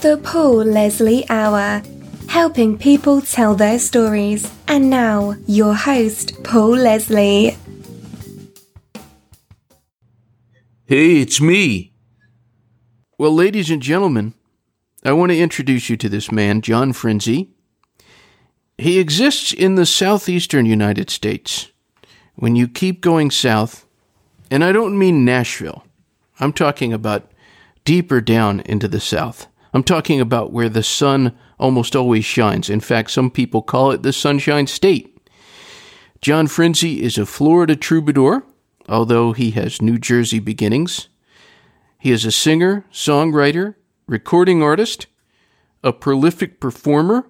The Paul Leslie Hour, helping people tell their stories. And now, your host, Paul Leslie. Hey, it's me. Well, ladies and gentlemen, I want to introduce you to this man, John Frinzi. He exists in the southeastern United States. When you keep going south, and I don't mean Nashville, I'm talking about deeper down into the south. I'm talking about where the sun almost always shines. In fact, some people call it the Sunshine State. John Frinzi is a Florida troubadour, although he has New Jersey beginnings. He is a singer, songwriter, recording artist, a prolific performer.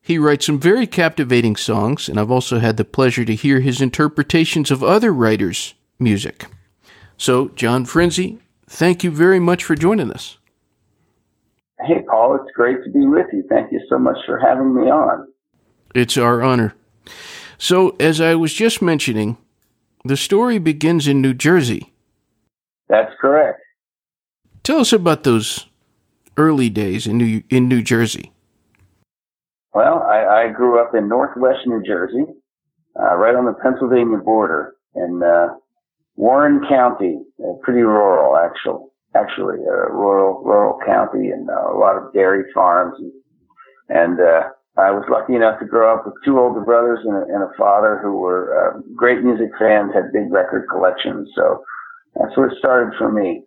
He writes some very captivating songs, and I've also had the pleasure to hear his interpretations of other writers' music. So, John Frinzi, thank you very much for joining us. Hey, Paul, it's great to be with you. Thank you so much for having me on. It's our honor. So, as I was just mentioning, the story begins in New Jersey. That's correct. Tell us about those early days in New, in New Jersey. Well, I, I grew up in northwest New Jersey, uh, right on the Pennsylvania border in uh, Warren County, uh, pretty rural, actually actually a rural rural county and uh, a lot of dairy farms and, and uh, I was lucky enough to grow up with two older brothers and a, and a father who were uh, great music fans, had big record collections. So that's where it started for me,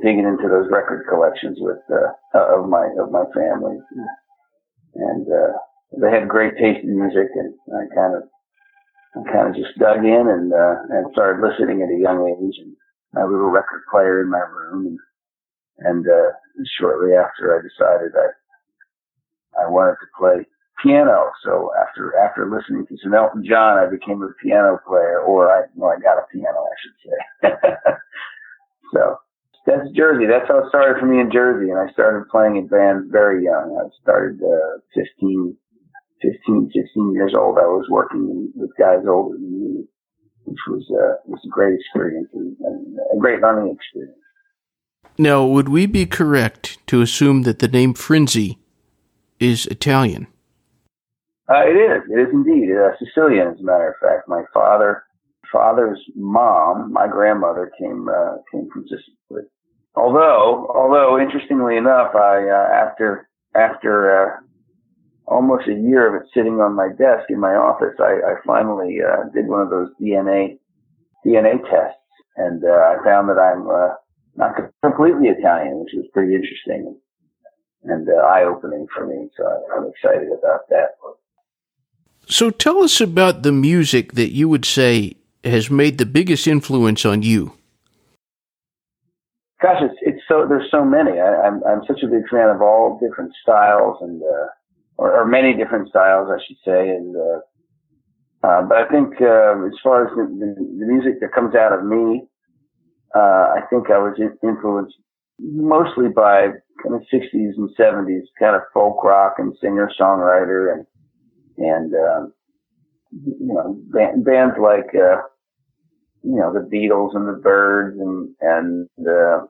digging into those record collections with uh, of my of my family, and uh, they had great taste in music, and I kind of I kind of just dug in and uh, and started listening at a young age. And my little record player in my room. And, and uh, shortly after, I decided I I wanted to play piano. So after after listening to some Elton John, I became a piano player, or I well, I got a piano, I should say. so that's Jersey. That's how it started for me in Jersey, and I started playing in bands very young. I started uh, 15, 15, 16 years old. I was working with guys older than me which was uh, was a great experience and, and a great learning experience. Now, would we be correct to assume that the name Frinzi is Italian? Uh, it is. It is indeed. Uh, Sicilian, as a matter of fact. My father, father's mom, my grandmother came uh, came from Sicily. Although, although interestingly enough, I uh, after after uh, almost a year of it sitting on my desk in my office, I, I finally uh, did one of those DNA DNA tests, and uh, I found that I'm uh, not completely Italian, which was pretty interesting and uh, eye opening for me. So I'm excited about that. So tell us about the music that you would say has made the biggest influence on you. Gosh, it's, it's so there's so many. I, I'm I'm such a big fan of all different styles and uh, or, or many different styles, I should say. And uh, uh, but I think uh, as far as the, the, the, music that comes out of me, uh, I think I was influenced mostly by kind of 60s and 70s kind of folk rock and singer songwriter and and um, you know band, bands like uh, you know the Beatles and the Byrds and and uh,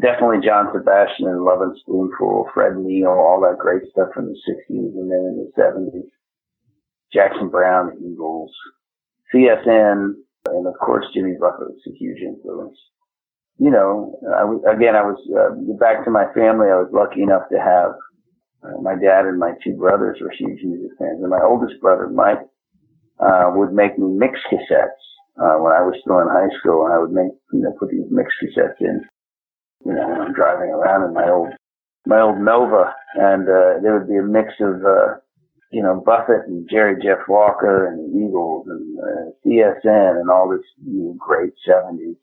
definitely John Sebastian and Lovin' Spoonful, Fred Neil, all that great stuff from the 60s and then in the 70s. Jackson Browne, Eagles, CSN, and of course Jimmy Buffett was a huge influence. You know, I again, I was, uh, back to my family, I was lucky enough to have uh, my dad and my two brothers were huge music fans. And my oldest brother, Mike, uh, would make me mix cassettes, uh, when I was still in high school and I would make, you know, put these mix cassettes in you know, when I'm driving around in my old, my old Nova and, uh, there would be a mix of, uh, you know, Buffett and Jerry Jeff Walker and the Eagles and, uh, CSN and all this you know, great seventies,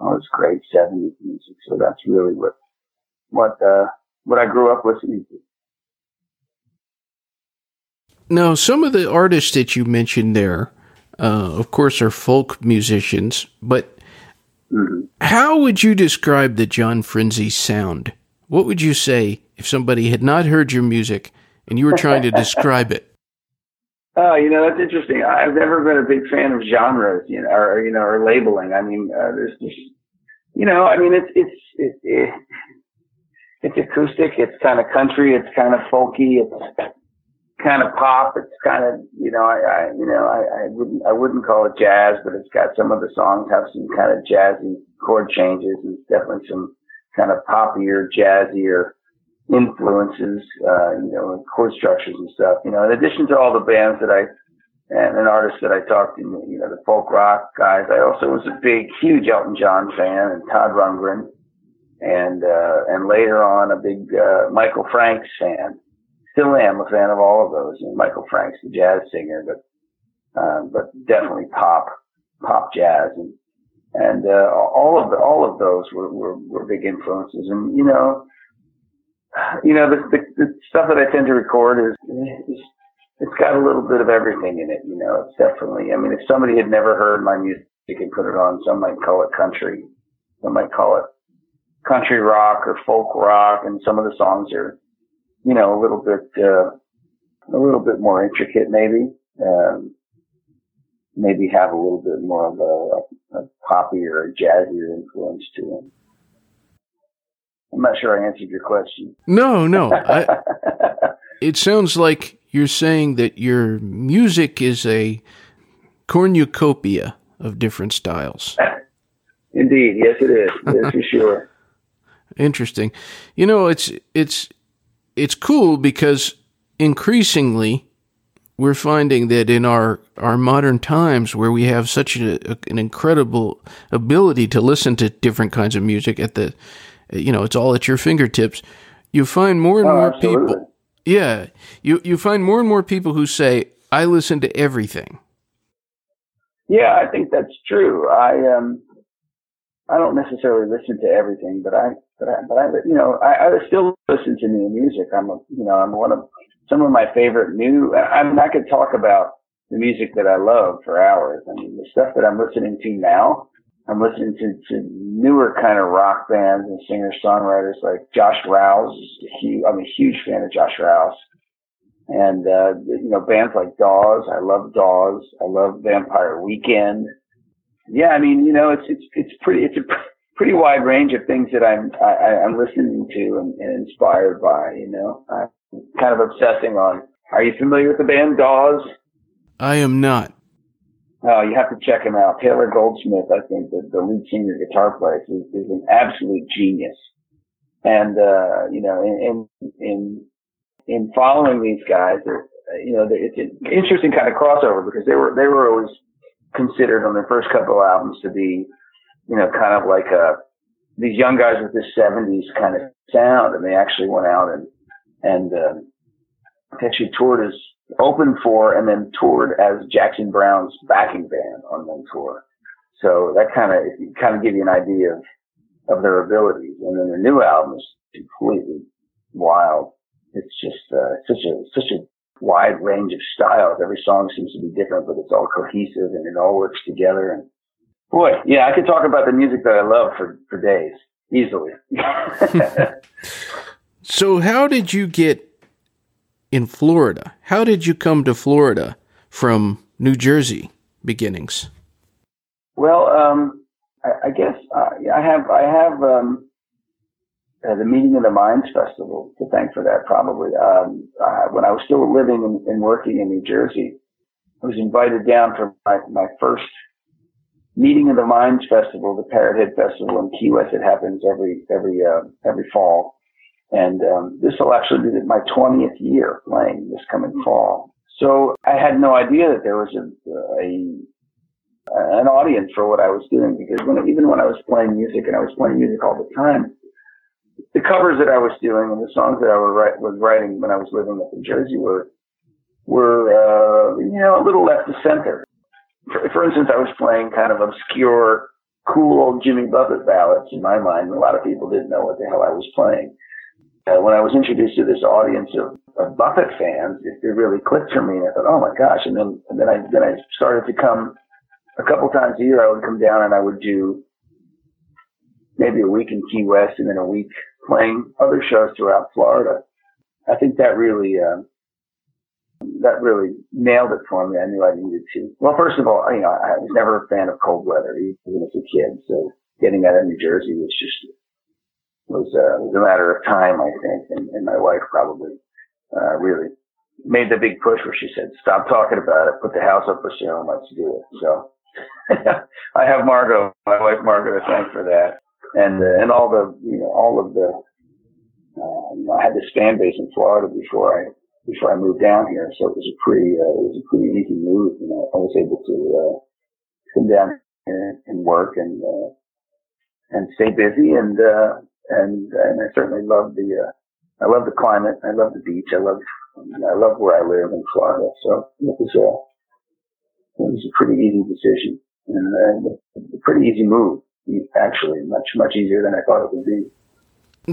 all this great seventies music. So that's really what, what, uh, what I grew up listening to. Now, some of the artists that you mentioned there, uh, of course, are folk musicians, but Mm-hmm. How would you describe the John Frinzi sound? What would you say if somebody had not heard your music and you were trying to describe it? Oh, you know that's interesting. I've never been a big fan of genres, you know, or you know, or labeling. I mean, uh, there's just, you know, I mean, it's it's it, it, it's acoustic. It's kind of country. It's kind of folky. It's kind of pop. It's kind of, you know, I, I you know, I, I wouldn't, I wouldn't call it jazz, but it's got some of the songs have some kind of jazzy chord changes and definitely some kind of poppier, jazzier influences, uh, you know, chord structures and stuff. You know, in addition to all the bands that I and an artist that I talked to, you know, the folk rock guys. I also was a big, huge Elton John fan and Todd Rundgren, and uh, and later on a big uh, Michael Franks fan. Still am a fan of all of those. Know, Michael Franks, the jazz singer, but um, but definitely pop, pop jazz, and and uh, all of the, all of those were, were were big influences. And you know, you know the, the, the stuff that I tend to record is it's got a little bit of everything in it, you know. It's definitely. I mean, if somebody had never heard my music and put it on, some might call it country, some might call it country rock or folk rock, and some of the songs are, you know, a little bit, uh, a little bit more intricate, maybe. Um, maybe have a little bit more of a, a poppy or a jazzier influence to them. I'm not sure I answered your question. No, no. I, it sounds like you're saying that your music is a cornucopia of different styles. Indeed, yes, it is. Is for sure. Interesting. You know, it's it's it's cool because increasingly we're finding that in our our modern times where we have such a, an incredible ability to listen to different kinds of music at the you know, it's all at your fingertips. You find more and oh, more absolutely. people yeah, you you find more and more people who say, "I listen to everything." Yeah, I think that's true. I um, I don't necessarily listen to everything, but I, but I, but I, you know, I, I still listen to new music. I'm, a, you know, I'm one of some of my favorite new. I mean, I could talk about the music that I love for hours. I mean, the stuff that I'm listening to now I'm listening to, to newer kind of rock bands and singer songwriters like Josh Rouse. I'm a huge fan of Josh Rouse. And, uh, you know, bands like Dawes. I love Dawes. I love Vampire Weekend. Yeah, I mean, you know, it's, it's, it's pretty, it's a pretty wide range of things that I'm, I, I'm listening to and, and inspired by, you know. I'm kind of obsessing on, are you familiar with the band Dawes? I am not. Oh, you have to check him out. Taylor Goldsmith, I think, the, the lead singer guitar player, is, is an absolute genius. And, uh, you know, in, in, in following these guys, you know, it's an interesting kind of crossover because they were, they were always considered on their first couple albums to be, you know, kind of like, uh, these young guys with this 70s kind of sound. And they actually went out and, and, um, actually toured as opened for and then toured as Jackson Browne's backing band on one tour. So that kind of kind of give you an idea of of their abilities. And then the new album is completely wild. It's just uh, such a such a wide range of styles. Every song seems to be different, but it's all cohesive and it all works together. And boy, yeah, I could talk about the music that I love for for days easily. so, how did you get in Florida. How did you come to Florida from New Jersey beginnings? Well, um, I, I, guess uh, I have I have um, uh, the Meeting of the Minds Festival to thank for that. Probably um, when I was still living and, and, working in New Jersey, I was invited down for my, my first Meeting of the Minds Festival, the Parrot Head Festival in Key West. It happens every every uh, every fall and um, this will actually be my 20th year playing this coming fall. So I had no idea that there was a, a an audience for what I was doing because when, even when I was playing music and I was playing music all the time, the covers that I was doing and the songs that I write, was writing when I was living up in Jersey were were uh, you know a little left of center. For, for instance, I was playing kind of obscure, cool Jimmy Buffett ballads in my mind. A lot of people didn't know what the hell I was playing uh, when I was introduced to this audience of, of Buffett fans, it, it, really clicked for me. And I thought, oh my gosh. And then, and then I, then I started to come a couple times a year. I would come down and I would do maybe a week in Key West and then a week playing other shows throughout Florida. I think that really, uh, that really nailed it for me. I knew I needed to. Well, first of all, you know, I was never a fan of cold weather, even as a kid. So getting out of New Jersey was just was, uh, was a matter of time, I think. And, and my wife probably, uh, really made the big push where she said, stop talking about it, put the house up for sale and let's do it. So I have Margot, my wife Margot to thank for that. And, uh, and all the, you know, all of the, um, I had this fan base in Florida before I, before I moved down here. So it was a pretty, uh, it was a pretty easy move. You know, I was able to, uh, come down here and work and, uh, and stay busy and, uh, and, and I certainly love the, uh, I love the climate. I love the beach. I love, I love where I live in Florida. So it was a, it was a pretty easy decision and, a pretty easy move. Actually, much, much easier than I thought it would be.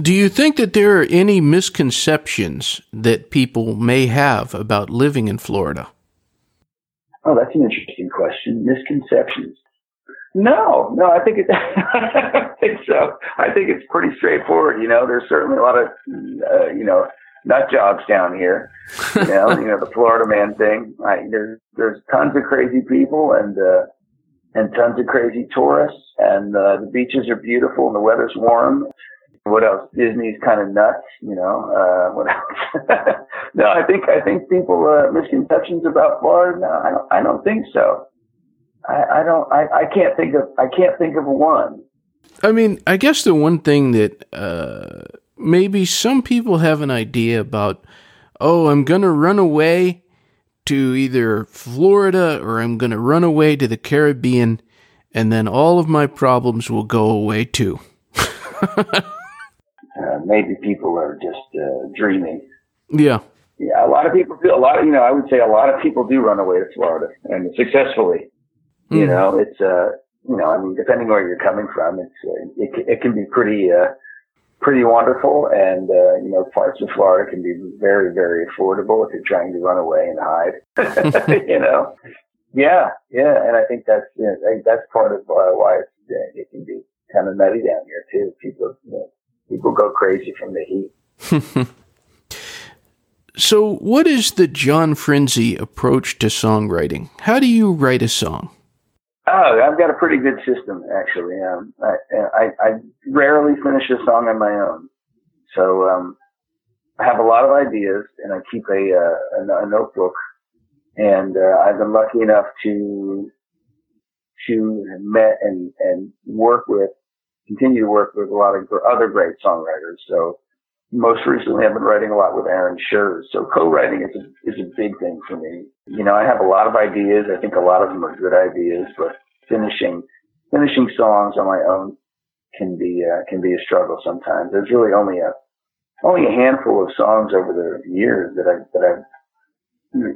Do you think that there are any misconceptions that people may have about living in Florida? Oh, that's an interesting question. Misconceptions. No, no, I think it, I think so. I think it's pretty straightforward. You know, there's certainly a lot of, uh, you know, nut jobs down here. You know, you know the Florida man thing. I, there's there's tons of crazy people and uh, and tons of crazy tourists, and uh, the beaches are beautiful and the weather's warm what else? Disney's kind of nuts, you know. Uh, what else? no, I think I think people uh, misconceptions about Florida. No, I don't. I don't think so. I, I don't. I, I can't think of. I can't think of one. I mean, I guess the one thing that uh, maybe some people have an idea about. Oh, I'm gonna run away to either Florida or I'm gonna run away to the Caribbean, and then all of my problems will go away too. uh, maybe people are just uh, dreaming. Yeah. Yeah, a lot of people do. A lot of you know, I would say a lot of people do run away to Florida and successfully. Mm. You hmm. know, it's uh, you know, I mean, depending where you're coming from, it's uh, it it can be pretty uh, pretty wonderful, and uh, you know, parts of Florida can be very very affordable if you're trying to run away and hide. you know, yeah, yeah, and I think that's you know, I think that's part of uh, why it's, uh, it can be kind of nutty down here too. People, you know, people go crazy from the heat. so, what is the John Frinzi approach to songwriting? How do you write a song? Oh, I've got a pretty good system actually. Um, I, I, I rarely finish a song on my own, so um, I have a lot of ideas, and I keep a uh, a, a notebook. And uh, I've been lucky enough to to met and and work with continue to work with a lot of other great songwriters. So most recently I've been writing a lot with Aaron Scherz. So co-writing is a, is a big thing for me. You know, I have a lot of ideas. I think a lot of them are good ideas, but finishing, finishing songs on my own can be, uh, can be a struggle sometimes. There's really only a, only a handful of songs over the years that I, that I've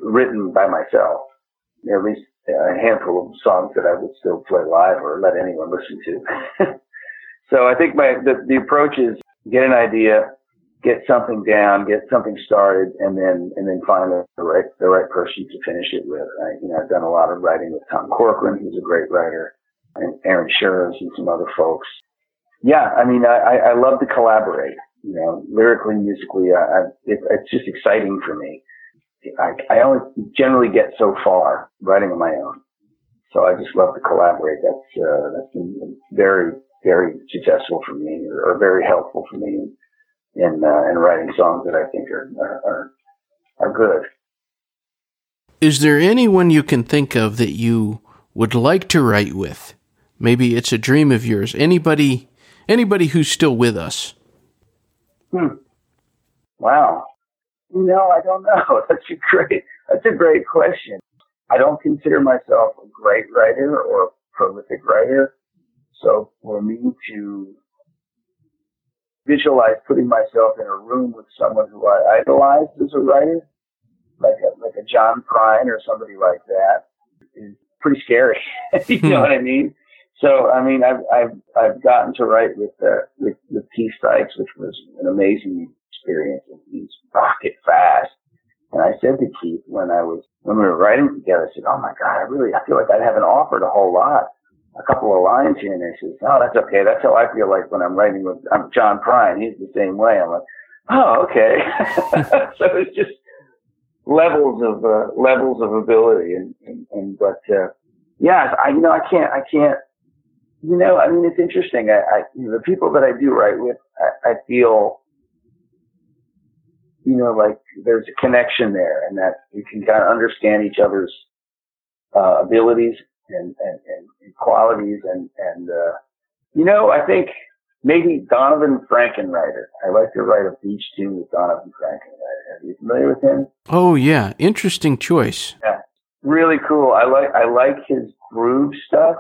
written by myself. At least a handful of songs that I would still play live or let anyone listen to. So I think my the, the approach is get an idea, get something down, get something started, and then and then find the, right the right person to finish it with. I, you know, I've done a lot of writing with Tom Corcoran, who's a great writer, and Aaron Scherz and some other folks. Yeah, I mean, I, I love to collaborate. You know, lyrically, musically, I, I it, it's just exciting for me. I, I only generally get so far writing on my own, so I just love to collaborate. That's uh, that's been very very successful for me or, or very helpful for me in in, uh, in, writing songs that I think are, are are good. Is there anyone you can think of that you would like to write with? Maybe it's a dream of yours. Anybody anybody who's still with us? Hmm. Wow. No, I don't know. That's a great that's a great question. I don't consider myself a great writer or a prolific writer. So for me to visualize putting myself in a room with someone who I idolize as a writer, like a, like a John Prine or somebody like that, is pretty scary. you know what I mean? So I mean, I've I've I've gotten to write with uh, with with Keith Sykes, which was an amazing experience. He's rocket fast. And I said to Keith when I was when we were writing together, I said, "Oh my God, I really I feel like I haven't offered a whole lot." A couple of lines here and there. She says, "Oh, that's okay. That's how I feel like when I'm writing with I'm John Prine. He's the same way." I'm like, "Oh, okay." so it's just levels of uh, levels of ability, and and, and but uh, yeah, I you know I can't I can't you know, I mean, it's interesting. I, I the people that I do write with, I, I feel, you know, like there's a connection there, and that we can kind of understand each other's uh, abilities and, and, and, qualities, and and uh, you know, I think maybe Donovan Frankenreiter. I like to write a beach tune with Donovan Frankenreiter. Are you familiar with him? Oh yeah, interesting choice. Yeah, really cool. I like I like his groove stuff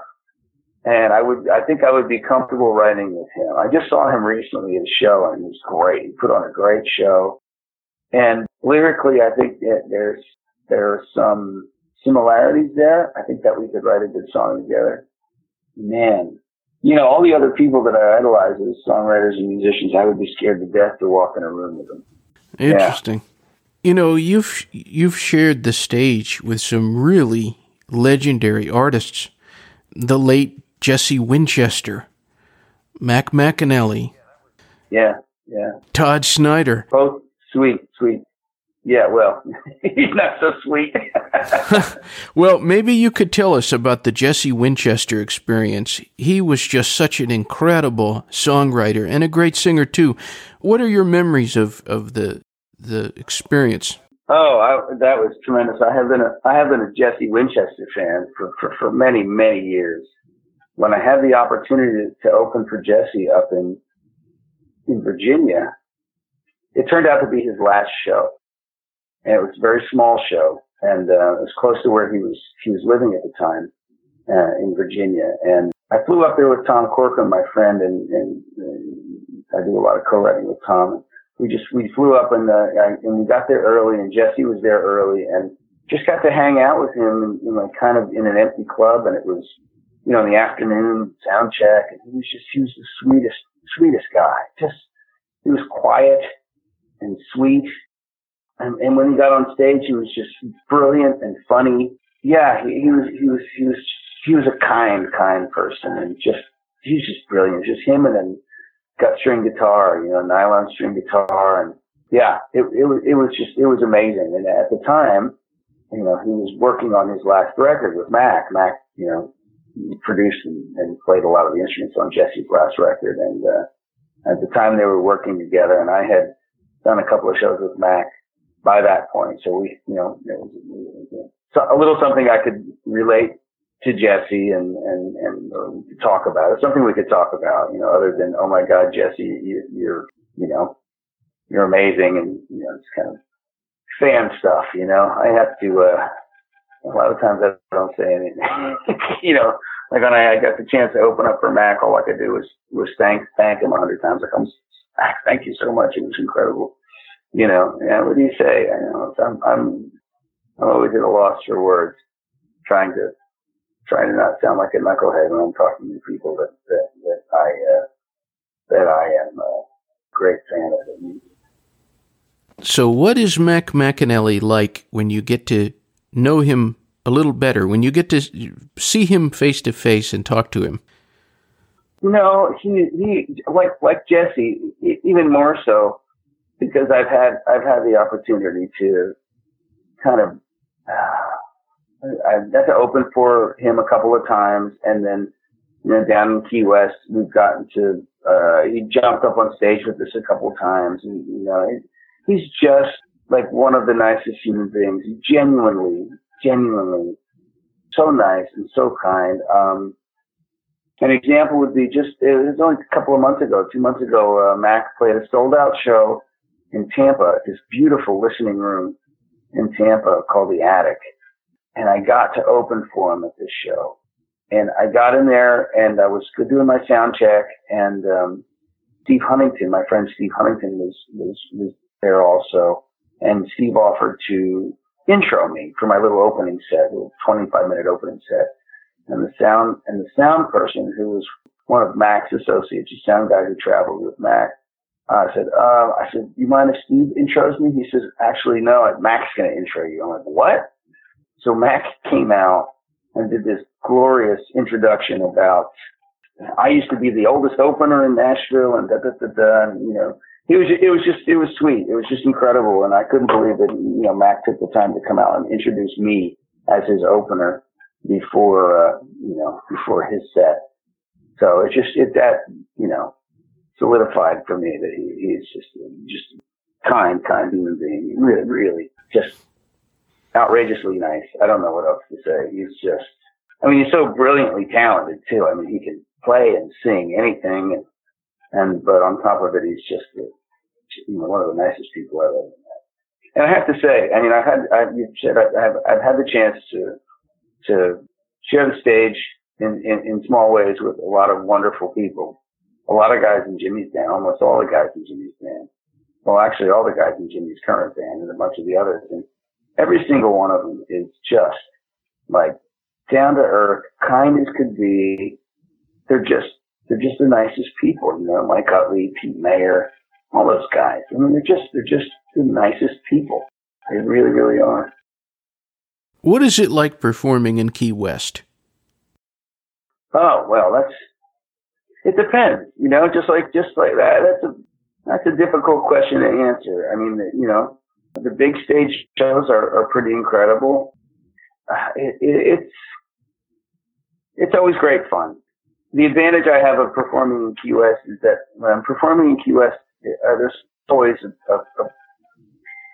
and I would, I think I would be comfortable writing with him. I just saw him recently at a show and he was great. He put on a great show. And lyrically, I think that there's, there are some similarities there. I think that we could write a good song together. Man, you know, all the other people that I idolize as songwriters and musicians, I would be scared to death to walk in a room with them. Interesting. Yeah. You know, you've you've shared the stage with some really legendary artists. The late Jesse Winchester, Mac McAnally. Yeah, yeah. Todd Snider. Both sweet, sweet. Yeah, well, he's not so sweet. well, maybe you could tell us about the Jesse Winchester experience. He was just such an incredible songwriter and a great singer too. What are your memories of, of the the experience? Oh, I, that was tremendous. I have been a I have been a Jesse Winchester fan for, for, for many many years when I had the opportunity to open for Jesse up in in Virginia, it turned out to be his last show, and it was a very small show, and uh, it was close to where he was he was living at the time uh, in Virginia. And I flew up there with Tom Corcoran, my friend, and, and, and I do a lot of co-writing with Tom. We just we flew up and uh, and we got there early, and Jesse was there early, and just got to hang out with him, you know, kind of in an empty club, and it was you know, in the afternoon, sound check. And he was just, he was the sweetest, sweetest guy. Just, he was quiet and sweet. And, and when he got on stage, he was just brilliant and funny. Yeah, he, he was, he was, he was, he was a kind, kind person and just, he's just brilliant. Just him and then gut string guitar, you know, nylon string guitar. And yeah, it, it was, it was just, it was amazing. And at the time, you know, he was working on his last record with Mac. Mac, you know, produced and, and, played a lot of the instruments on Jesse's last record. And uh, at the time they were working together, and I had done a couple of shows with Mac by that point. So we, you know, it was, it was so a little something I could relate to Jesse and and and uh, talk about. It's something we could talk about, you know, other than oh my God, Jesse, you, you're you know you're amazing, and you know it's kind of fan stuff. You know, I have to. uh a lot of times I don't say anything. you know, like when I, I got the chance to open up for Mac, all I could do was was thank thank him a hundred times. Like I'm, thank you so much. It was incredible. You know, yeah. What do you say? I know I'm I'm I'm always at a loss for words, trying to trying to not sound like a knucklehead when I'm talking to people that that, that I uh, that I am a great fan of. the music. So, what is Mac McAnally like when you get to know him a little better when you get to see him face to face and talk to him? No, he he like like Jesse, even more so because I've had I've had the opportunity to kind of uh, I've got to open for him a couple of times, and then you know down in Key West we've gotten to uh, he jumped up on stage with us a couple of times, and you know he's just like one of the nicest human beings. Genuinely, genuinely so nice and so kind. Um, an example would be just, it was only a couple of months ago, two months ago, uh, Mac played a sold out show in Tampa, this beautiful listening room in Tampa called The Attic. And I got to open for him at this show. And I got in there and I was doing my sound check and, um, Steve Huntington, my friend Steve Huntington was, was, was there also and Steve offered to intro me for my little opening set, little 25 minute opening set. And the sound, and the sound person who was one of Mac's associates, a sound guy who traveled with Mac, I said, uh, I said, you mind if Steve intros me? He says, actually, no, Mac's going to intro you. I'm like, what? So Mac came out and did this glorious introduction about, I used to be the oldest opener in Nashville and da da da da, and, you know, it was it was just it was sweet. It was just incredible, and I couldn't believe that you know Mac took the time to come out and introduce me as his opener before uh, you know before his set. So it's just it that you know solidified for me that he, he's just just kind, kind human being. Really, really, just outrageously nice. I don't know what else to say. He's just, I mean, he's so brilliantly talented too. I mean, he can play and sing anything, and and but on top of it, he's just a, you know one of the nicest people I've ever met. And I have to say, I mean, I've had, I've, you said I've, I've had the chance to to share the stage in, in, in small ways with a lot of wonderful people. A lot of guys in Jimmy's band, almost all the guys in Jimmy's band. Well, actually, all the guys in Jimmy's current band and a bunch of the others. And every single one of them is just like down to earth, kind as could be. They're just, they're just the nicest people, you know, Mike Utley, Pete Mayer, all those guys. I mean, they're just, they're just the nicest people. They really, really are. What is it like performing in Key West? Oh, well, that's, it depends, you know, just like, just like that. That's a, that's a difficult question to answer. I mean, you know, the big stage shows are, are pretty incredible. Uh, it, it, it's, it's always great fun. The advantage I have of performing in Key West is that when I'm performing in Key West, uh, there's always a, a, a,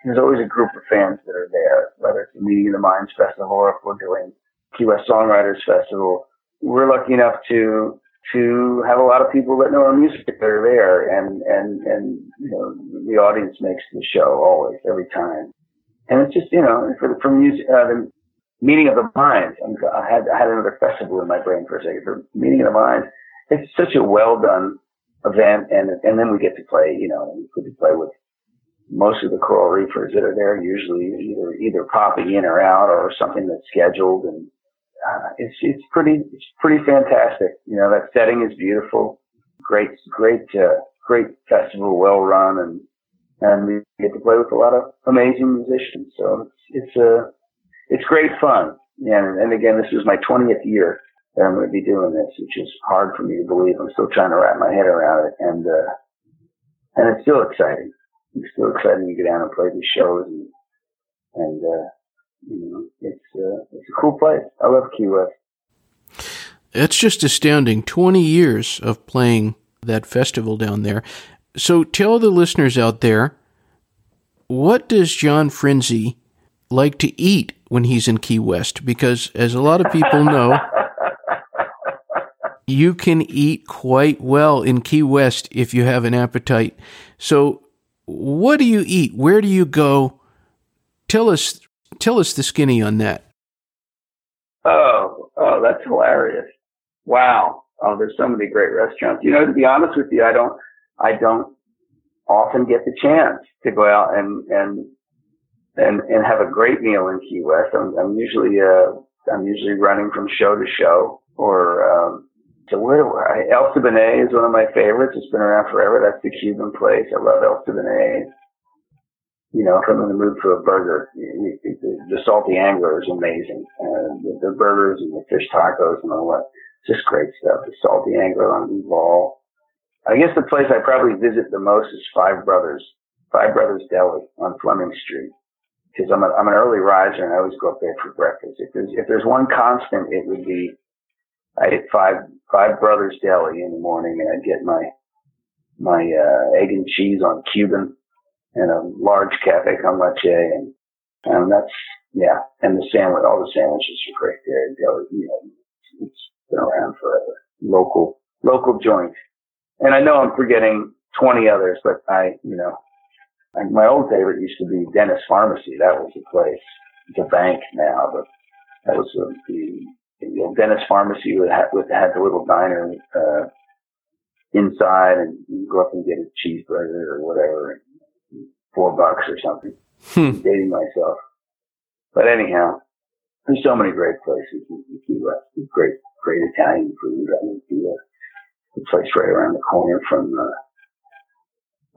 there's always a group of fans that are there, whether it's the Meeting of the Minds Festival or if we're doing Key West Songwriters Festival we're lucky enough to to have a lot of people that know our music that are there, and and and you know the audience makes the show always every time, and it's just you know for the for music uh, the meaning of the mind. I had I had another festival in my brain for a second. For meaning of the mind. it's such a well done event, and and then we get to play. You know, we get to play with most of the coral reefers that are there. Usually either either popping in or out, or something that's scheduled, and uh, it's it's pretty it's pretty fantastic. You know, that setting is beautiful. Great, great, uh, great festival, well run, and and we get to play with a lot of amazing musicians. So it's it's a uh, it's great fun. And and again, this is my 20th year that I'm going to be doing this, which is hard for me to believe. I'm still trying to wrap my head around it, and uh, and it's still exciting. It's still exciting to get down and play these shows and and uh, you know, it's uh, it's a cool place. I love Key West. It's just astounding. Twenty years of playing that festival down there. So tell the listeners out there, what does John Frinzi like to eat when he's in Key West? Because as a lot of people know. you can eat quite well in Key West if you have an appetite. So, what do you eat? Where do you go? Tell us Tell us the skinny on that. Oh, oh, that's hilarious! Wow. Oh, there's so many great restaurants. You know, to be honest with you, I don't, I don't often get the chance to go out and and and and have a great meal in Key West. I'm, I'm usually uh, I'm usually running from show to show, or um, so where, where El Siboney is one of my favorites. It's been around forever. That's the Cuban place. I love El Siboney you know, if I'm in the mood for a burger, the salty angler is amazing. Uh, the, burgers and the fish tacos and all that, just great stuff. The salty angler on Duval. I guess the place I probably visit the most is Five Brothers, Five Brothers Deli on Fleming Street. Cause I'm, a, I'm an early riser and I always go up there for breakfast. If there's, if there's one constant, it would be I hit Five, Five Brothers Deli in the morning and I'd get my, my, uh, egg and cheese on Cuban and a large cafe con leche, and and that's yeah, and the sandwich, all the sandwiches are great there. You know, it's been around forever. Local local joint, and I know I'm forgetting 20 others, but I you know, I, my old favorite used to be Dennis Pharmacy. That was the place. A bank now, but that was the, the you know, Dennis Pharmacy would have, would had the little diner uh, inside, and you go up and get a cheeseburger or whatever four bucks or something. Hmm. Dating myself. But anyhow, there's so many great places in Key West. Great, great Italian food. I mean, the, the place right around the corner from uh,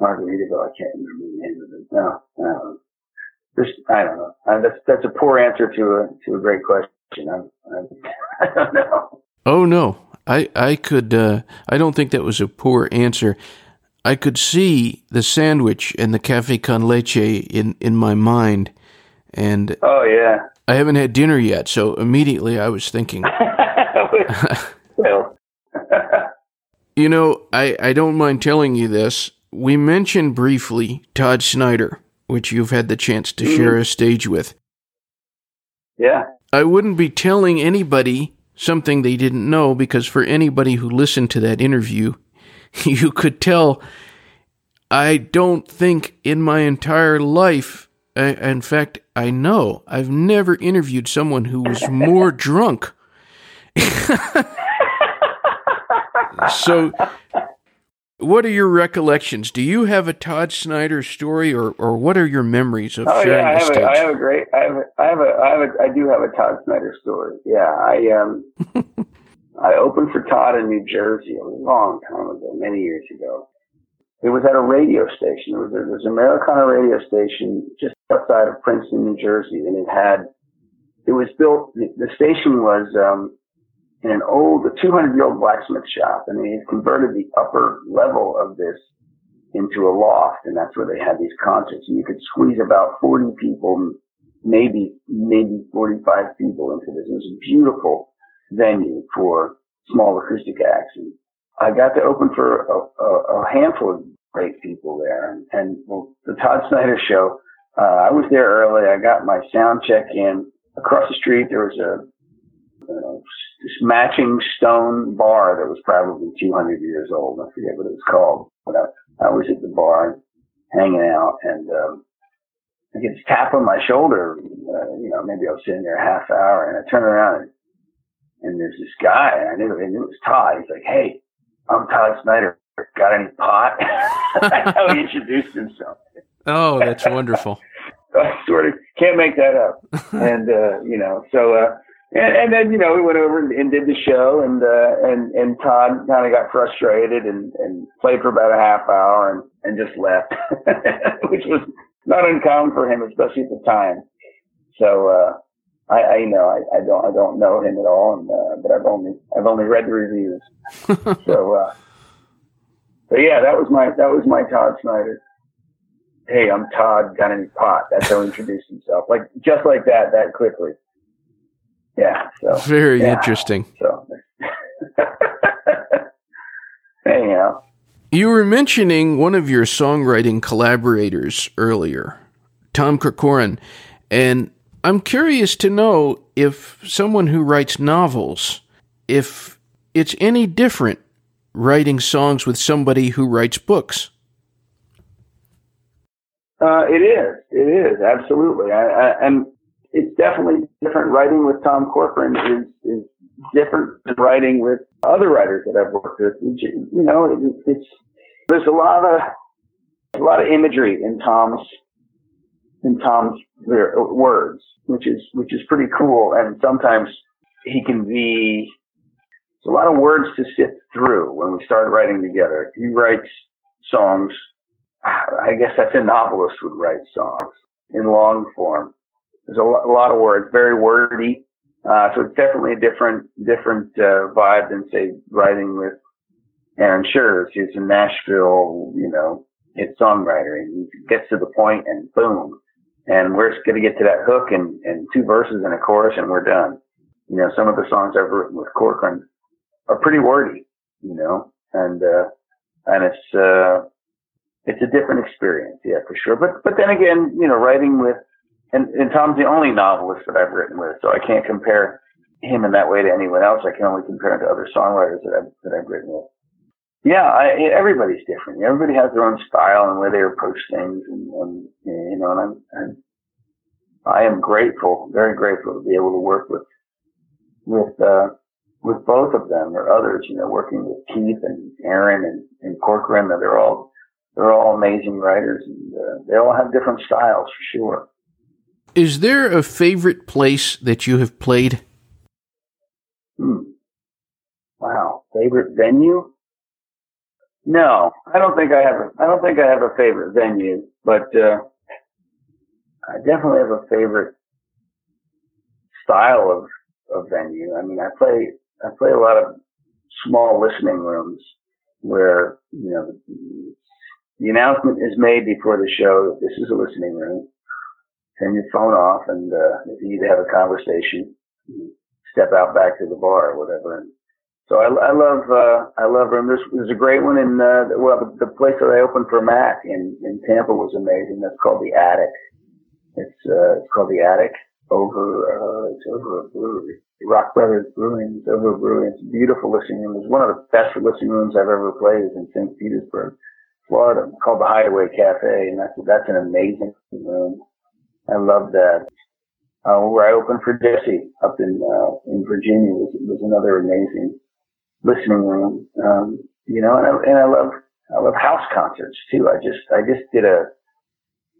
Margaritaville. I can't remember the name of it. No, no. There's, I don't know. Uh, that's that's a poor answer to a to a great question. I'm, I'm, I don't know. Oh no, I I could. Uh, I don't think that was a poor answer. I could see the sandwich and the cafe con leche in, in my mind. And oh yeah, I haven't had dinner yet, so immediately I was thinking. well, You know, I, I don't mind telling you this. We mentioned briefly Todd Snider, which you've had the chance to mm-hmm. share a stage with. Yeah. I wouldn't be telling anybody something they didn't know because for anybody who listened to that interview, you could tell I don't think in my entire life, I, in fact, I know I've never interviewed someone who was more drunk. so, what are your recollections? Do you have a Todd Snider story, or, or what are your memories of oh, sharing yeah, I have a, I have a great, I have, a, I have a, I have a, I do have a Todd Snider story. Yeah, I um, I opened for Todd in New Jersey a long time ago, many years ago. It was at a radio station. It was, it was an Americana radio station just outside of Princeton, New Jersey, and it had, it was built. The, station was um, in an old, a 200 year old blacksmith shop, and they had converted the upper level of this into a loft, and that's where they had these concerts. And you could squeeze about 40 people, maybe maybe 45 people into this. It was beautiful venue for small acoustic acts. And I got to open for a, a, a handful of great people there, and, and well, the Todd Snider show. Uh, I was there early. I got my sound check in. Across the street, there was a you know, this matching stone bar that was probably 200 years old. I forget what it was called, but I, I was at the bar hanging out and, um, I get this tap on my shoulder, uh, you know, maybe I was sitting there a half hour and I turn around and, and there's this guy and I knew, I knew it was Todd. He's like, Hey, I'm Todd Snider. Got any pot? That's how he introduced himself. Oh, that's wonderful. I sort of can't make that up. and, uh, you know, so, uh, and, and then you know we went over and, and did the show, and uh, and and Todd kind of got frustrated and and played for about a half hour and and just left, which was not uncommon for him, especially at the time. So uh, I, I you know I, I don't I don't know him at all, and, uh, but I've only I've only read the reviews. so, uh, but yeah, that was my that was my Todd Snider. Hey, I'm Todd. Got any pot? That's how he introduced himself, like just like that, that quickly yeah. So very yeah, interesting. So anyhow. You were mentioning one of your songwriting collaborators earlier, Tom Corcoran, and I'm curious to know if someone who writes novels, if it's any different writing songs with somebody who writes books. Uh, it is. It is absolutely. I, I, and it's definitely different. Writing with Tom Corcoran is, is different than writing with other writers that I've worked with. You know, it, it's, there's a lot of, a lot of imagery in Tom's, in Tom's words, which is, which is pretty cool. And sometimes he can be, a lot of words to sift through when we start writing together. He writes songs. I guess that's a novelist would write songs in long form. There's a, a lot of words, very wordy. Uh, so it's definitely a different, different, uh, vibe than say writing with Aaron Scherz, who's a Nashville, you know, hit songwriter and he gets to the point and boom. And we're going to get to that hook and, and two verses and a chorus and we're done. You know, some of the songs I've written with Corcoran are pretty wordy, you know, and, uh, and it's, uh, it's a different experience. Yeah, for sure. But, but then again, you know, writing with, and, and Tom's the only novelist that I've written with, so I can't compare him in that way to anyone else. I can only compare him to other songwriters that I've, that I've written with. Yeah, I, everybody's different. Everybody has their own style and way they approach things, and, and you know, and I'm, I'm I am grateful, very grateful to be able to work with with uh, with both of them or others. You know, working with Keith and Aaron and, and Corcoran. They're all they're all amazing writers, and uh, they all have different styles for sure. Is there a favorite place that you have played? Hmm. Wow, favorite venue? No, I don't think I have. A, I don't think I have a favorite venue, but uh, I definitely have a favorite style of of venue. I mean, I play I play a lot of small listening rooms where you know the announcement is made before the show that this is a listening room turn your phone off and uh, if you need to have a conversation, step out back to the bar or whatever and So I, I love uh, I love them. This is a great one and uh, well the, the place that I opened for Mac in in Tampa was amazing. That's called the Attic. It's uh, it's called the Attic over uh, it's over a brewery, Rock Brothers Brewing. It's over a brewery. It's a beautiful listening room. It's one of the best listening rooms I've ever played. Is in St. Petersburg, Florida. It's called the Hideaway Cafe, and that's that's an amazing room. I love that. Uh, where I opened for Jesse up in uh, in Virginia was was another amazing listening room. Um, you know, and I, and I love, I love house concerts too. I just, I just did a,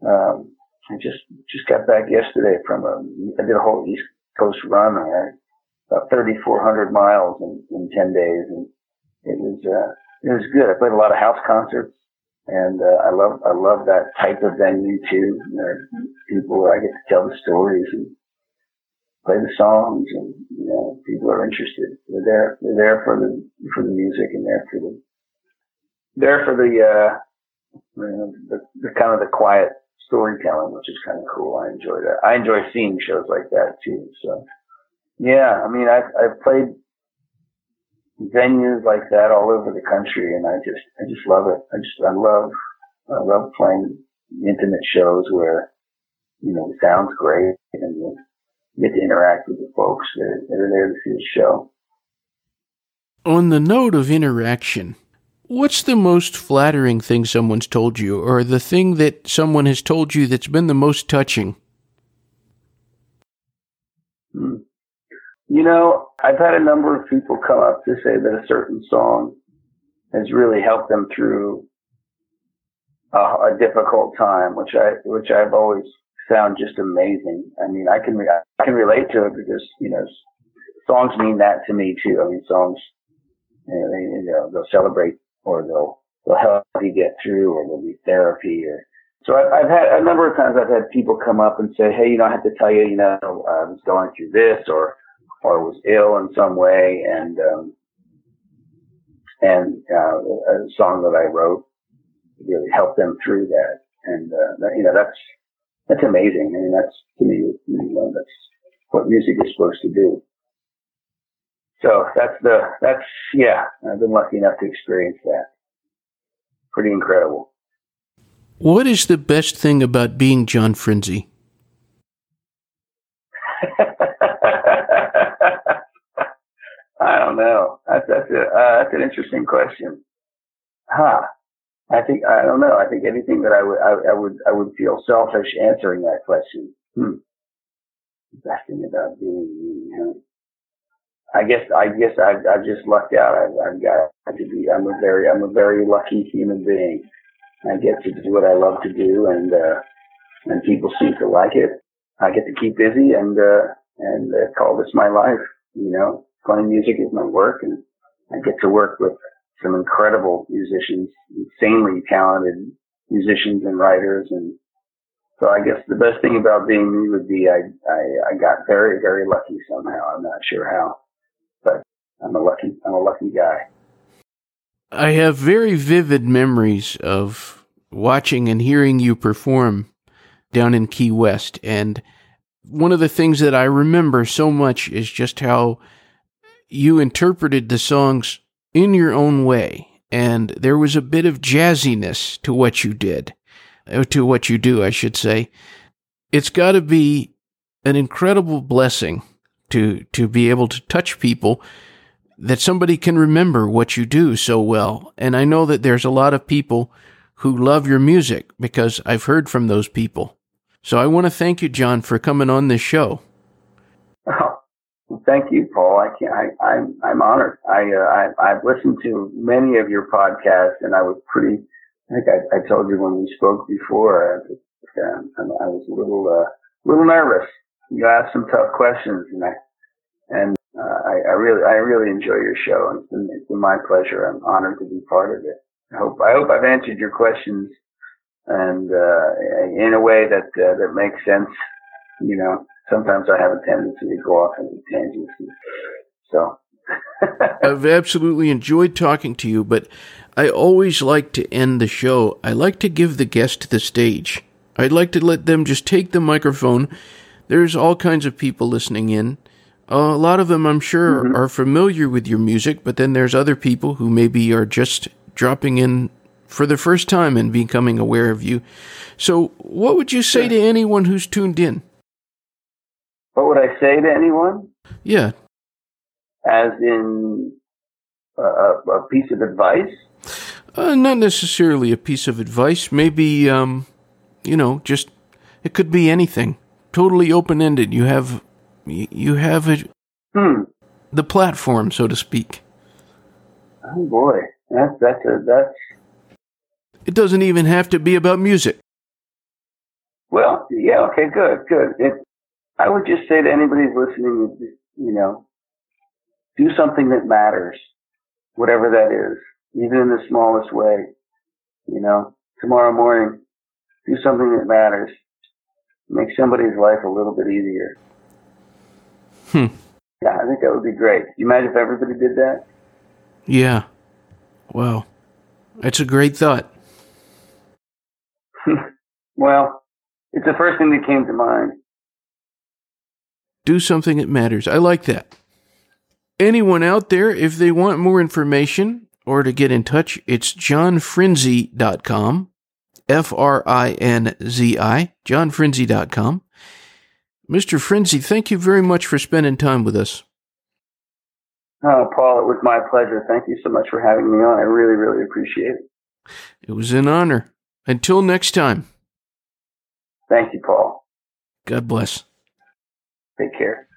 um, I just, just got back yesterday from a, I did a whole East Coast run. I about 3,400 miles in, in 10 days and it was, uh, it was good. I played a lot of house concerts and, uh, I love, I love that type of venue too. There are people where I get to tell the stories and play the songs and, you know, people are interested. They're there, they're there for the, for the music and there for the, there for the, uh, you know, the, the kind of the quiet storytelling, which is kind of cool. I enjoy that. I enjoy seeing shows like that too. So yeah, I mean, I've, I've played venues like that all over the country and I just, I just love it. I just, I love, I love playing intimate shows where, you know, the sound's great and the, get to interact with the folks that, that are there to see the show. On the note of interaction, what's the most flattering thing someone's told you, or the thing that someone has told you that's been the most touching? Hmm. You know, I've had a number of people come up to say that a certain song has really helped them through a, a difficult time, which I which I've always sound just amazing. I mean, I can I can relate to it because you know songs mean that to me too. I mean, songs you know, they, you know they'll celebrate or they'll they'll help you get through or they'll be therapy or so I, I've had a number of times I've had people come up and say, hey, you know, I have to tell you, you know, I was going through this or or was ill in some way and um, and uh, a song that I wrote really helped them through that. And uh, you know, that's that's amazing. I mean, that's to me, you know, that's what music is supposed to do. So that's the, that's, yeah, I've been lucky enough to experience that. Pretty incredible. What is the best thing about being John Frinzi? I don't know. That's, that's, a, uh, that's an interesting question. Huh. I think I don't know. I think anything that I would I, I would I would feel selfish answering that question. Hmm. Thing about being me. I guess I guess I I just lucked out. I I got to be. I'm a very I'm a very lucky human being. I get to do what I love to do, and uh, and people seem to like it. I get to keep busy and uh, and uh, call this my life. You know, playing music is my work, and I get to work with some incredible musicians, insanely talented musicians and writers. And so I guess the best thing about being me would be I, I, I got very, very lucky somehow. I'm not sure how, but I'm a lucky, I'm a lucky guy. I have very vivid memories of watching and hearing you perform down in Key West. And one of the things that I remember so much is just how you interpreted the songs in your own way. And there was a bit of jazziness to what you did, uh, to what you do, I should say. It's got to be an incredible blessing to, to be able to touch people that somebody can remember what you do so well. And I know that there's a lot of people who love your music because I've heard from those people. So I want to thank you, John, for coming on this show. Thank you, Paul. I can I, I'm I'm honored. I, uh, I I've listened to many of your podcasts, and I was pretty. I think I, I told you when we spoke before. Uh, I was a little uh, little nervous. You asked some tough questions, and I and uh, I, I really I really enjoy your show, and it's been, it's been my pleasure. I'm honored to be part of it. I hope I hope I've answered your questions and uh, in a way that uh, that makes sense. You know sometimes I have a tendency to go off into tangents. So. I've absolutely enjoyed talking to you, but I always like to end the show. I like to give the guest the stage. I'd like to let them just take the microphone. There's all kinds of people listening in. a lot of them, I'm sure, mm-hmm. are familiar with your music, but then there's other people who maybe are just dropping in for the first time and becoming aware of you. So, what would you say yeah. to anyone who's tuned in? What would I say to anyone? Yeah. As in a, a piece of advice? Uh, not necessarily a piece of advice. Maybe, um, you know, just it could be anything. Totally open ended. You have you have a, hmm. the platform, so to speak. Oh boy, that's that's a that's. It doesn't even have to be about music. Well, yeah, okay, good, good. It, I would just say to anybody who's listening, you know, do something that matters, whatever that is, even in the smallest way. You know, tomorrow morning, do something that matters. Make somebody's life a little bit easier. Hmm. Yeah, I think that would be great. You imagine if everybody did that? Yeah. Wow. That's a great thought. well, it's the first thing that came to mind. Do something that matters. I like that. Anyone out there, if they want more information or to get in touch, it's johnfrinzi.com. F R I N Z I, johnfrinzi.com. Mr. Frinzi, thank you very much for spending time with us. Oh, Paul, it was my pleasure. Thank you so much for having me on. I really, really appreciate it. It was an honor. Until next time. Thank you, Paul. God bless. Take care.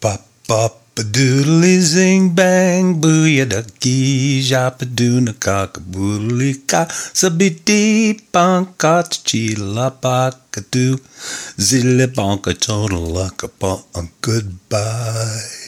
Bop, bop. Padoodly zing bang booyah ducky japadoona cockaboodly ka sabiti pakadoo zilla bonka luck upon goodbye.